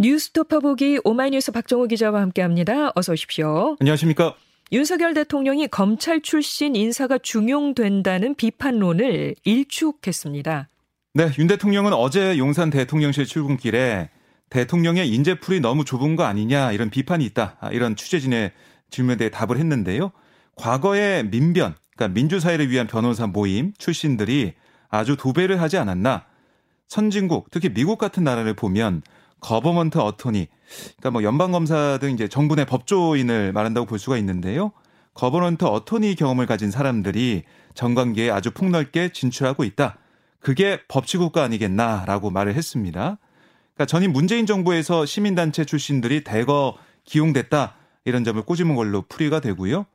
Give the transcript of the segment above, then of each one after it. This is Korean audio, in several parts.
뉴스토퍼 보기 오마이뉴스 박정호 기자와 함께합니다. 어서 오십시오. 안녕하십니까? 윤석열 대통령이 검찰 출신 인사가 중용된다는 비판론을 일축했습니다. 네, 윤 대통령은 어제 용산 대통령실 출근길에 대통령의 인재풀이 너무 좁은 거 아니냐 이런 비판이 있다 아, 이런 취재진의 질문에 대해 답을 했는데요. 과거에 민변, 그러니까 민주사회를 위한 변호사 모임 출신들이 아주 도배를 하지 않았나? 선진국, 특히 미국 같은 나라를 보면 government attorney, 그러니까 뭐 연방 검사 등 이제 정부 내 법조인을 말한다고 볼 수가 있는데요. government attorney 경험을 가진 사람들이 정관계에 아주 폭넓게 진출하고 있다. 그게 법치국가 아니겠나라고 말을 했습니다. 그러니까 전임 문재인 정부에서 시민단체 출신들이 대거 기용됐다 이런 점을 꼬집은 걸로 풀이가 되고요.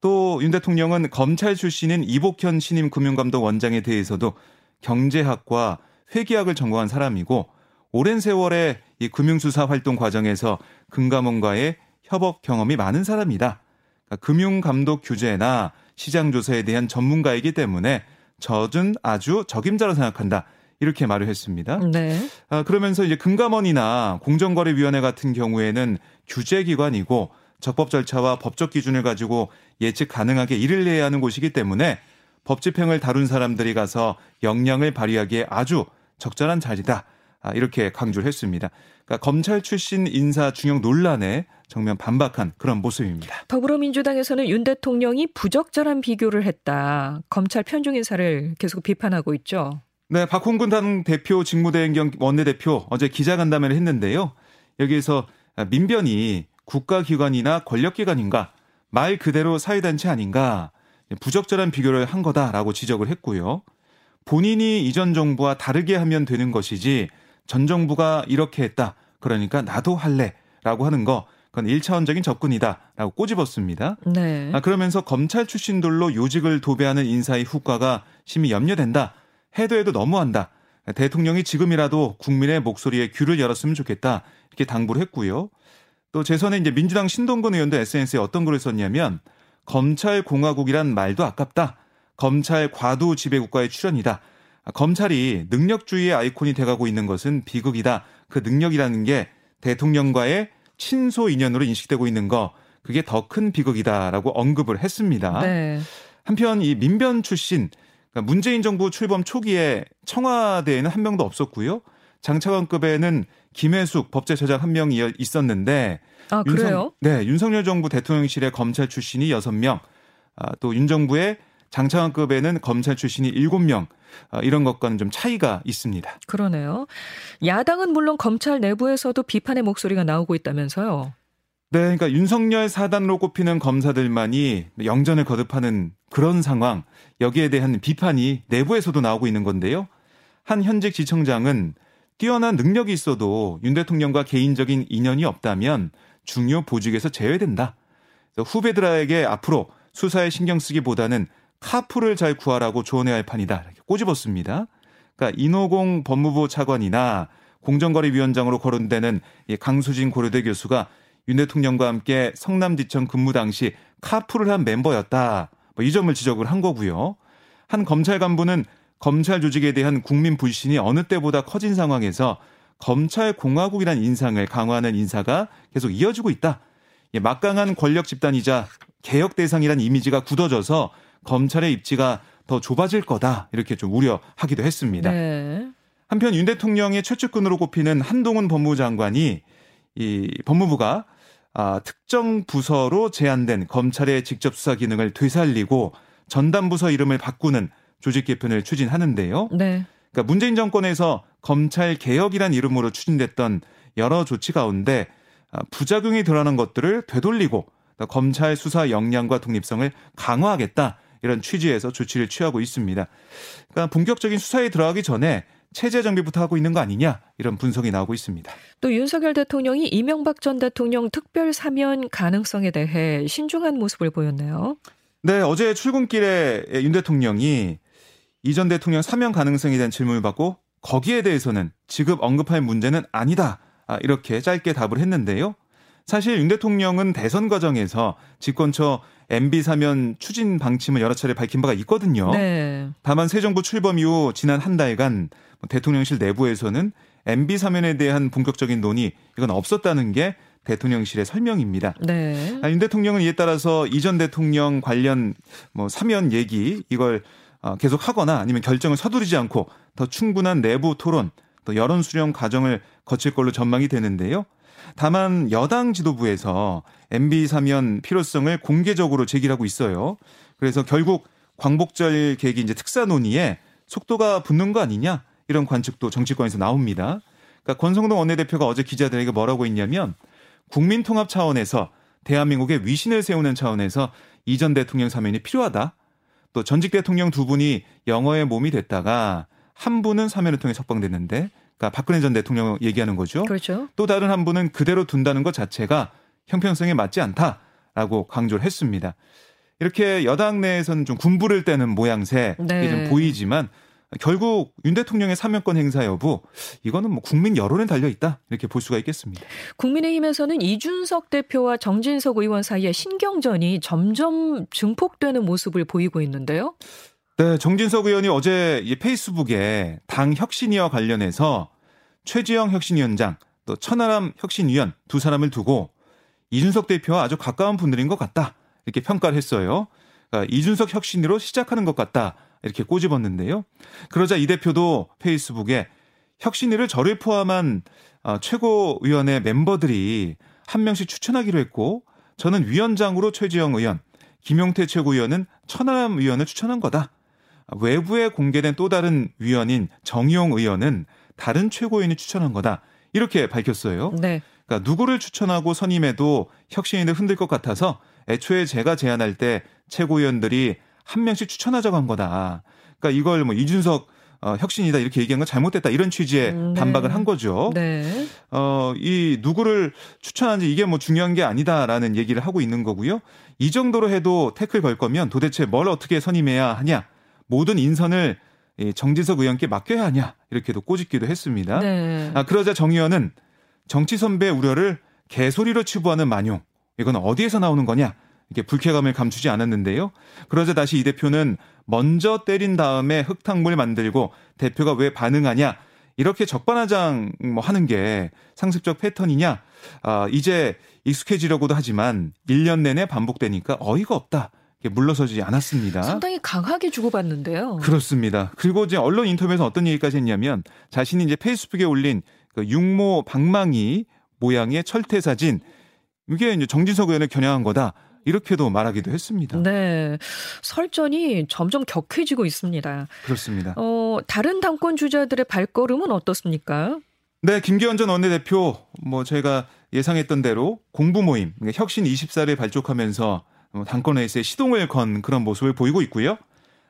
또 윤 대통령은 검찰 출신인 이복현 신임 금융감독 원장에 대해서도 경제학과 회계학을 전공한 사람이고 오랜 세월의 이 금융수사 활동 과정에서 금감원과의 협업 경험이 많은 사람이다. 그러니까 금융감독 규제나 시장 조사에 대한 전문가이기 때문에 저준 아주 적임자로 생각한다. 이렇게 말을 했습니다. 네. 아, 그러면서 이제 금감원이나 공정거래위원회 같은 경우에는 규제기관이고 적법 절차와 법적 기준을 가지고 예측 가능하게 일을 해야 하는 곳이기 때문에 법 집행을 다룬 사람들이 가서 역량을 발휘하기에 아주 적절한 자리다. 아, 이렇게 강조를 했습니다. 그러니까 검찰 출신 인사 중용 논란에 정면 반박한 그런 모습입니다. 더불어민주당에서는 윤 대통령이 부적절한 비교를 했다. 검찰 편중 인사를 계속 비판하고 있죠. 네, 박홍근 당 대표 직무대행경 원내대표 어제 기자간담회를 했는데요. 여기에서 민변이 국가기관이나 권력기관인가 말 그대로 사회단체 아닌가 부적절한 비교를 한 거다라고 지적을 했고요. 본인이 이전 정부와 다르게 하면 되는 것이지 전 정부가 이렇게 했다. 그러니까 나도 할래라고 하는 거 그건 1차원적인 접근이다라고 꼬집었습니다. 네. 아, 그러면서 검찰 출신들로 요직을 도배하는 인사의 후과가 심히 염려된다. 해도 해도 너무한다. 대통령이 지금이라도 국민의 목소리에 귀를 열었으면 좋겠다. 이렇게 당부를 했고요. 또 재선에 이제 민주당 신동근 의원도 SNS에 어떤 글을 썼냐면 검찰 공화국이란 말도 아깝다. 검찰 과도 지배 국가의 출현이다. 검찰이 능력주의의 아이콘이 돼가고 있는 것은 비극이다. 그 능력이라는 게 대통령과의 친소 인연으로 인식되고 있는 거 그게 더 큰 비극이다라고 언급을 했습니다. 네. 한편 이 민변 출신 그러니까 문재인 정부 출범 초기에 청와대에는 한 명도 없었고요. 장차관급에는 김혜숙 법제처장 한 명이 있었는데 아, 그래요? 윤석, 네, 윤석열 정부 대통령실의 검찰 출신이 6명, 아, 또 윤 정부의 장차관급에는 검찰 출신이 7명 아, 이런 것과는 좀 차이가 있습니다. 그러네요. 야당은 물론 검찰 내부에서도 비판의 목소리가 나오고 있다면서요. 네, 그러니까 윤석열 사단으로 꼽히는 검사들만이 영전을 거듭하는 그런 상황, 여기에 대한 비판이 내부에서도 나오고 있는 건데요. 한 현직 지청장은 뛰어난 능력이 있어도 윤 대통령과 개인적인 인연이 없다면 중요 보직에서 제외된다. 후배들에게 앞으로 수사에 신경 쓰기보다는 카풀을 잘 구하라고 조언해야 할 판이다. 꼬집었습니다. 그러니까 인호공 법무부 차관이나 공정거래위원장으로 거론되는 강수진 고려대 교수가 윤 대통령과 함께 성남지청 근무 당시 카풀을 한 멤버였다. 뭐 이 점을 지적을 한 거고요. 한 검찰 간부는 검찰 조직에 대한 국민 불신이 어느 때보다 커진 상황에서 검찰 공화국이라는 인상을 강화하는 인사가 계속 이어지고 있다. 막강한 권력 집단이자 개혁 대상이라는 이미지가 굳어져서 검찰의 입지가 더 좁아질 거다 이렇게 좀 우려하기도 했습니다. 네. 한편 윤 대통령의 최측근으로 꼽히는 한동훈 법무부 장관이 이 법무부가 아, 특정 부서로 제한된 검찰의 직접 수사 기능을 되살리고 전담 부서 이름을 바꾸는 조직 개편을 추진하는데요. 네. 그러니까 문재인 정권에서 검찰 개혁이란 이름으로 추진됐던 여러 조치 가운데 아, 부작용이 드러난 것들을 되돌리고 검찰 수사 역량과 독립성을 강화하겠다 이런 취지에서 조치를 취하고 있습니다. 그러니까 본격적인 수사에 들어가기 전에 체제 정비부터 하고 있는 거 아니냐 이런 분석이 나오고 있습니다. 또 윤석열 대통령이 이명박 전 대통령 특별 사면 가능성에 대해 신중한 모습을 보였네요. 네, 어제 출근길에 윤 대통령이 이 전 대통령 사면 가능성에 대한 질문을 받고 거기에 대해서는 지급 언급할 문제는 아니다. 아, 이렇게 짧게 답을 했는데요. 사실 윤 대통령은 대선 과정에서 집권처 MB 사면 추진 방침을 여러 차례 밝힌 바가 있거든요. 네. 다만 새 정부 출범 이후 지난 한 달간 대통령실 내부에서는 MB 사면에 대한 본격적인 논의 이건 없었다는 게 대통령실의 설명입니다. 네. 아, 윤 대통령은 이에 따라서 이전 대통령 관련 뭐 사면 얘기 이걸 어, 계속 하거나 아니면 결정을 서두르지 않고 더 충분한 내부 토론 또 여론 수렴 과정을 거칠 걸로 전망이 되는데요. 다만 여당 지도부에서 MB 사면 필요성을 공개적으로 제기하고 있어요. 그래서 결국 광복절 계획이 이제 특사 논의에 속도가 붙는 거 아니냐 이런 관측도 정치권에서 나옵니다. 그러니까 권성동 원내대표가 어제 기자들에게 뭐라고 했냐면 국민 통합 차원에서 대한민국의 위신을 세우는 차원에서 이전 대통령 사면이 필요하다. 또 전직 대통령 두 분이 영어의 몸이 됐다가 한 분은 사면을 통해 석방됐는데 그러니까 박근혜 전 대통령 얘기하는 거죠. 그렇죠. 또 다른 한 분은 그대로 둔다는 것 자체가 형평성에 맞지 않다라고 강조를 했습니다. 이렇게 여당 내에서는 좀 군부를 떼는 모양새 네. 좀 보이지만 결국 윤 대통령의 사면권 행사 여부 이거는 뭐 국민 여론에 달려 있다 이렇게 볼 수가 있겠습니다. 국민의힘에서는 이준석 대표와 정진석 의원 사이에 신경전이 점점 증폭되는 모습을 보이고 있는데요. 네, 정진석 의원이 어제 이 페이스북에 당 혁신위와 관련해서 최지영 혁신위원장 또 천하람 혁신위원 두 사람을 두고 이준석 대표와 아주 가까운 분들인 것 같다 이렇게 평가를 했어요. 그러니까 이준석 혁신위로 시작하는 것 같다 이렇게 꼬집었는데요. 그러자 이 대표도 페이스북에 혁신위를 저를 포함한 어, 최고위원회 멤버들이 한 명씩 추천하기로 했고 저는 위원장으로 최지영 의원, 김용태 최고위원은 천하람 의원을 추천한 거다. 외부에 공개된 또 다른 위원인 정의용 의원은 다른 최고위원이 추천한 거다. 이렇게 밝혔어요. 네. 그러니까 누구를 추천하고 선임해도 혁신인을 흔들 것 같아서 애초에 제가 제안할 때 최고위원들이 한 명씩 추천하자고 한 거다. 그러니까 이걸 뭐 이준석 어, 혁신이다 이렇게 얘기한 건 잘못됐다 이런 취지의 음, 네. 반박을 한 거죠. 네. 어, 이 누구를 추천하는지 이게 뭐 중요한 게 아니다라는 얘기를 하고 있는 거고요. 이 정도로 해도 태클 걸 거면 도대체 뭘 어떻게 선임해야 하냐. 모든 인선을 정진석 의원께 맡겨야 하냐 이렇게도 꼬집기도 했습니다. 네. 아, 그러자 정 의원은 정치 선배 우려를 개소리로 치부하는 만용 이건 어디에서 나오는 거냐 이렇게 불쾌감을 감추지 않았는데요. 그러자 다시 이 대표는 먼저 때린 다음에 흙탕물 만들고 대표가 왜 반응하냐 이렇게 적반하장 뭐 하는 게 상습적 패턴이냐 아, 이제 익숙해지려고도 하지만 1년 내내 반복되니까 어이가 없다. 물러서지 않았습니다. 상당히 강하게 주고받는데요. 그렇습니다. 그리고 이제 언론 인터뷰에서 어떤 얘기까지 했냐면 자신이 이제 페이스북에 올린 그 육모 방망이 모양의 철퇴 사진 이게 이제 정진석 의원을 겨냥한 거다. 이렇게도 말하기도 했습니다. 네. 설전이 점점 격해지고 있습니다. 그렇습니다. 어, 다른 당권 주자들의 발걸음은 어떻습니까? 네, 김기현 전 원내대표 뭐 저희가 예상했던 대로 공부 모임, 그러니까 혁신 24를 발족하면서 뭐 당권회의에 시동을 건 그런 모습을 보이고 있고요.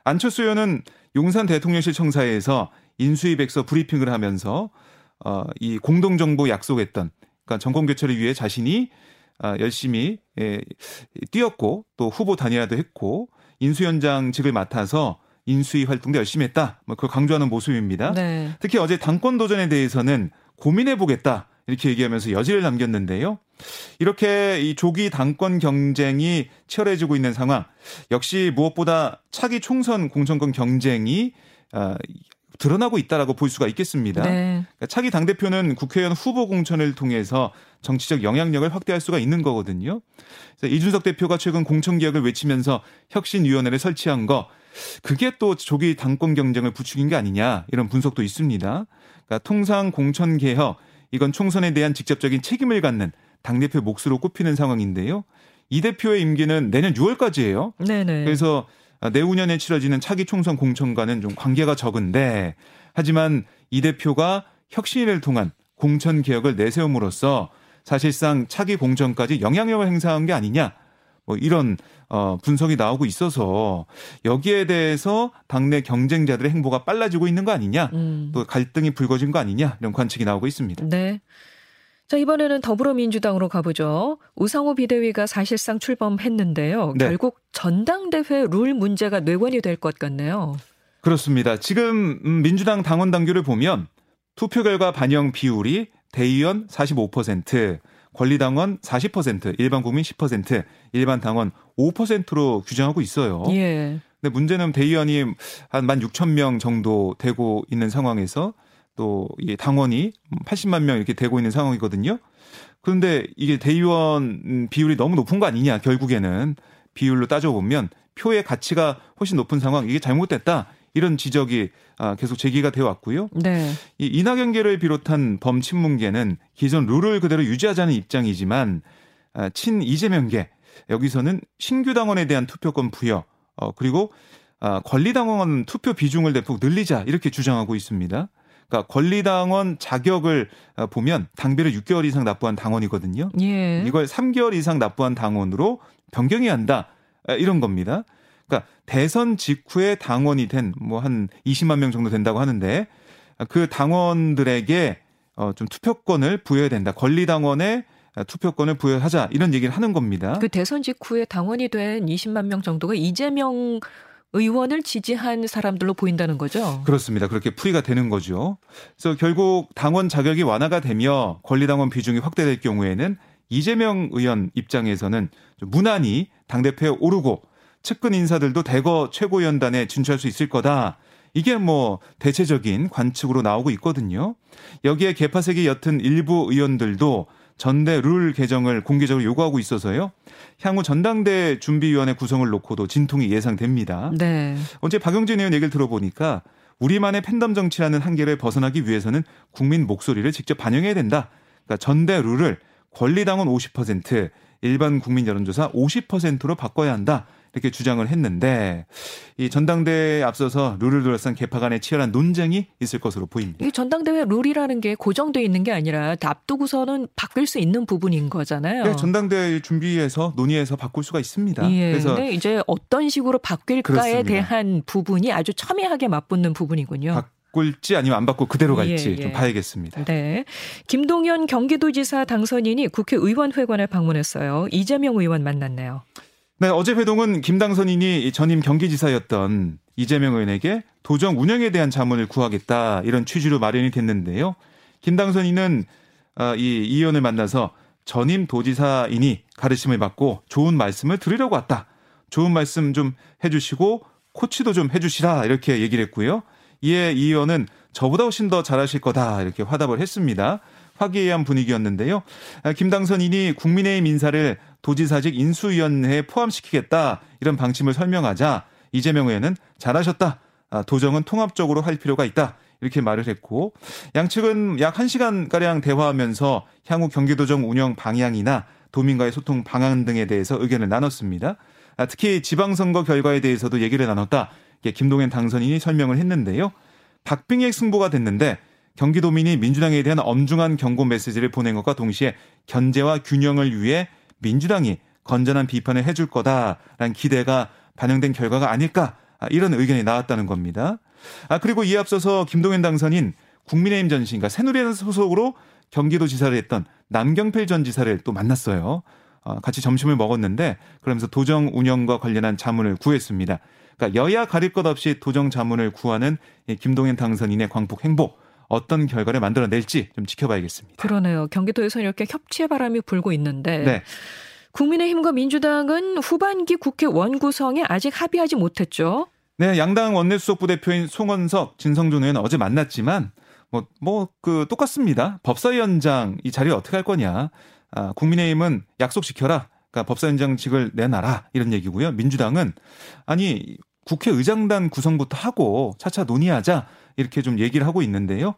안철수 의원은 용산 대통령실 청사에서 인수위 백서 브리핑을 하면서 어, 이 공동정보 약속했던 그러니까 정권 교체를 위해 자신이 아, 열심히 예, 뛰었고 또 후보 단일화도 했고 인수위원장직을 맡아서 인수위 활동도 열심히 했다. 뭐 그걸 강조하는 모습입니다. 네. 특히 어제 당권 도전에 대해서는 고민해 보겠다. 이렇게 얘기하면서 여지를 남겼는데요. 이렇게 이 조기 당권 경쟁이 치열해지고 있는 상황. 역시 무엇보다 차기 총선 공천권 경쟁이 아, 드러나고 있다라고 볼 수가 있겠습니다. 네. 그러니까 차기 당 대표는 국회의원 후보 공천을 통해서 정치적 영향력을 확대할 수가 있는 거거든요. 그래서 이준석 대표가 최근 공천 개혁을 외치면서 혁신위원회를 설치한 거 그게 또 조기 당권 경쟁을 부추긴 게 아니냐 이런 분석도 있습니다. 그러니까 통상 공천 개혁 이건 총선에 대한 직접적인 책임을 갖는 당 대표 몫으로 꼽히는 상황인데요. 이 대표의 임기는 내년 6월까지예요. 네네. 그래서 내후년에 치러지는 차기 총선 공천과는 좀 관계가 적은데 하지만 이 대표가 혁신을 통한 공천 개혁을 내세움으로써 사실상 차기 공천까지 영향력을 행사한 게 아니냐. 뭐 이런 어 분석이 나오고 있어서 여기에 대해서 당내 경쟁자들의 행보가 빨라지고 있는 거 아니냐. 음. 또 갈등이 불거진 거 아니냐. 이런 관측이 나오고 있습니다. 네. 자, 이번에는 더불어민주당으로 가보죠. 우상호 비대위가 사실상 출범했는데요. 네. 결국 전당대회 룰 문제가 뇌관이 될 것 같네요. 그렇습니다. 지금 음, 민주당 당원 당규를 보면 투표 결과 반영 비율이 대의원 45%, 권리당원 40%, 일반 국민 10%, 일반 당원 5%로 규정하고 있어요. 예. 근데 문제는 대의원이 한 1만 6천 명 정도 되고 있는 상황에서 또 이 당원이 80만 명 이렇게 되고 있는 상황이거든요. 그런데 이게 대의원 비율이 너무 높은 거 아니냐 결국에는 비율로 따져보면 표의 가치가 훨씬 높은 상황 이게 잘못됐다 이런 지적이 아, 계속 제기가 되어 왔고요. 네. 이 이낙연계를 비롯한 범친문계는 기존 룰을 그대로 유지하자는 입장이지만 아, 친 이재명계 여기서는 신규 당원에 대한 투표권 부여 어, 그리고 아, 권리당원 투표 비중을 대폭 늘리자 이렇게 주장하고 있습니다. 그러니까 권리당원 자격을 어, 보면 당비를 6개월 이상 납부한 당원이거든요. 예. 이걸 3개월 이상 납부한 당원으로 변경해야 한다. 이런 겁니다. 그러니까 대선 직후에 당원이 된 뭐 한 20만 명 정도 된다고 하는데 그 당원들에게 어좀 투표권을 부여해야 된다. 권리당원의 투표권을 부여하자 이런 얘기를 하는 겁니다. 그 대선 직후에 당원이 된 20만 명 정도가 이재명 의원을 지지한 사람들로 보인다는 거죠. 그렇습니다. 그렇게 풀이가 되는 거죠. 그래서 결국 당원 자격이 완화가 되며 권리당원 비중이 확대될 경우에는 이재명 의원 입장에서는 무난히 당대표에 오르고 측근 인사들도 대거 최고위원단에 진출할 수 있을 거다. 이게 뭐 대체적인 관측으로 나오고 있거든요. 여기에 개파색이 옅은 일부 의원들도 전대 룰 개정을 공개적으로 요구하고 있어서요. 향후 전당대 준비위원회 구성을 놓고도 진통이 예상됩니다. 네. 어제 박영진 의원 얘기를 들어보니까 우리만의 팬덤 정치라는 한계를 벗어나기 위해서는 국민 목소리를 직접 반영해야 된다. 그러니까 전대 룰을 권리당원 50%, 일반 국민 여론조사 50%로 바꿔야 한다. 이렇게 주장을 했는데 이 전당대회에 앞서서 룰을 둘러싼 개파 간의 치열한 논쟁이 있을 것으로 보입니다. 이 전당대회 룰이라는 게 고정돼 있는 게 아니라 앞두고서는 바뀔 수 있는 부분인 거잖아요. 네, 전당대회 준비해서 논의해서 바꿀 수가 있습니다. 예, 그래서 이제 어떤 식으로 바뀔까에 그렇습니다. 대한 부분이 아주 첨예하게 맞붙는 부분이군요. 바꿀지 아니면 안 바꾸고 그대로 갈지 예, 예. 좀 봐야겠습니다. 네. 김동연 경기도지사 당선인이 국회의원회관을 방문했어요. 이재명 의원 만났네요. 네, 어제 회동은 김당선인이 전임 경기지사였던 이재명 의원에게 도정 운영에 대한 자문을 구하겠다 이런 취지로 마련이 됐는데요. 김당선인은 어, 이, 이 의원을 만나서 전임 도지사이니 가르침을 받고 좋은 말씀을 드리려고 왔다. 좋은 말씀 좀 해주시고 코치도 좀 해주시라 이렇게 얘기를 했고요. 이에 이 의원은 저보다 훨씬 더 잘하실 거다 이렇게 화답을 했습니다. 화기애애한 분위기였는데요. 아, 김당선인이 국민의힘 인사를 도지사직 인수위원회에 포함시키겠다 이런 방침을 설명하자 이재명 의원은 잘하셨다. 아, 도정은 통합적으로 할 필요가 있다. 이렇게 말을 했고 양측은 약 1시간 가량 대화하면서 향후 경기도정 운영 방향이나 도민과의 소통 방안 등에 대해서 의견을 나눴습니다. 아, 특히 지방선거 결과에 대해서도 얘기를 나눴다. 김동연 당선인이 설명을 했는데요. 박빙의 승부가 됐는데 경기도민이 민주당에 대한 엄중한 경고 메시지를 보낸 것과 동시에 견제와 균형을 위해 민주당이 건전한 비판을 해줄 거다라는 기대가 반영된 결과가 아닐까 아, 이런 의견이 나왔다는 겁니다. 아 그리고 이에 앞서서 김동연 당선인 국민의힘 전신과 새누리당 소속으로 경기도지사를 했던 남경필 전 지사를 또 만났어요. 어, 같이 점심을 먹었는데 그러면서 도정 운영과 관련한 자문을 구했습니다. 그러니까 여야 가릴 것 없이 도정 자문을 구하는 김동연 당선인의 광폭 행보 어떤 결과를 만들어낼지 좀 지켜봐야겠습니다. 그러네요. 경기도에서 이렇게 협치의 바람이 불고 있는데 네. 국민의힘과 민주당은 후반기 국회 원구성에 아직 합의하지 못했죠. 네, 양당 원내수석 부대표인 송원석, 진성준 의원 어제 만났지만 뭐 뭐 그 똑같습니다. 법사위원장 이 자리를 어떻게 할 거냐. 아, 국민의힘은 약속 지켜라. 그러니까 법사위원장직을 내놔라 이런 얘기고요. 민주당은 아니 국회의장단 구성부터 하고 차차 논의하자 이렇게 좀 얘기를 하고 있는데요.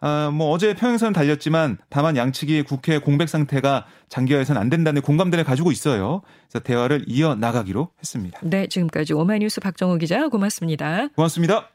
아, 뭐 어제 평행선 달렸지만 다만 양측이 국회 공백 상태가 장기화해서는 안 된다는 공감대를 가지고 있어요. 그래서 대화를 이어 나가기로 했습니다. 네, 지금까지 오마이뉴스 박정호 기자 고맙습니다. 고맙습니다.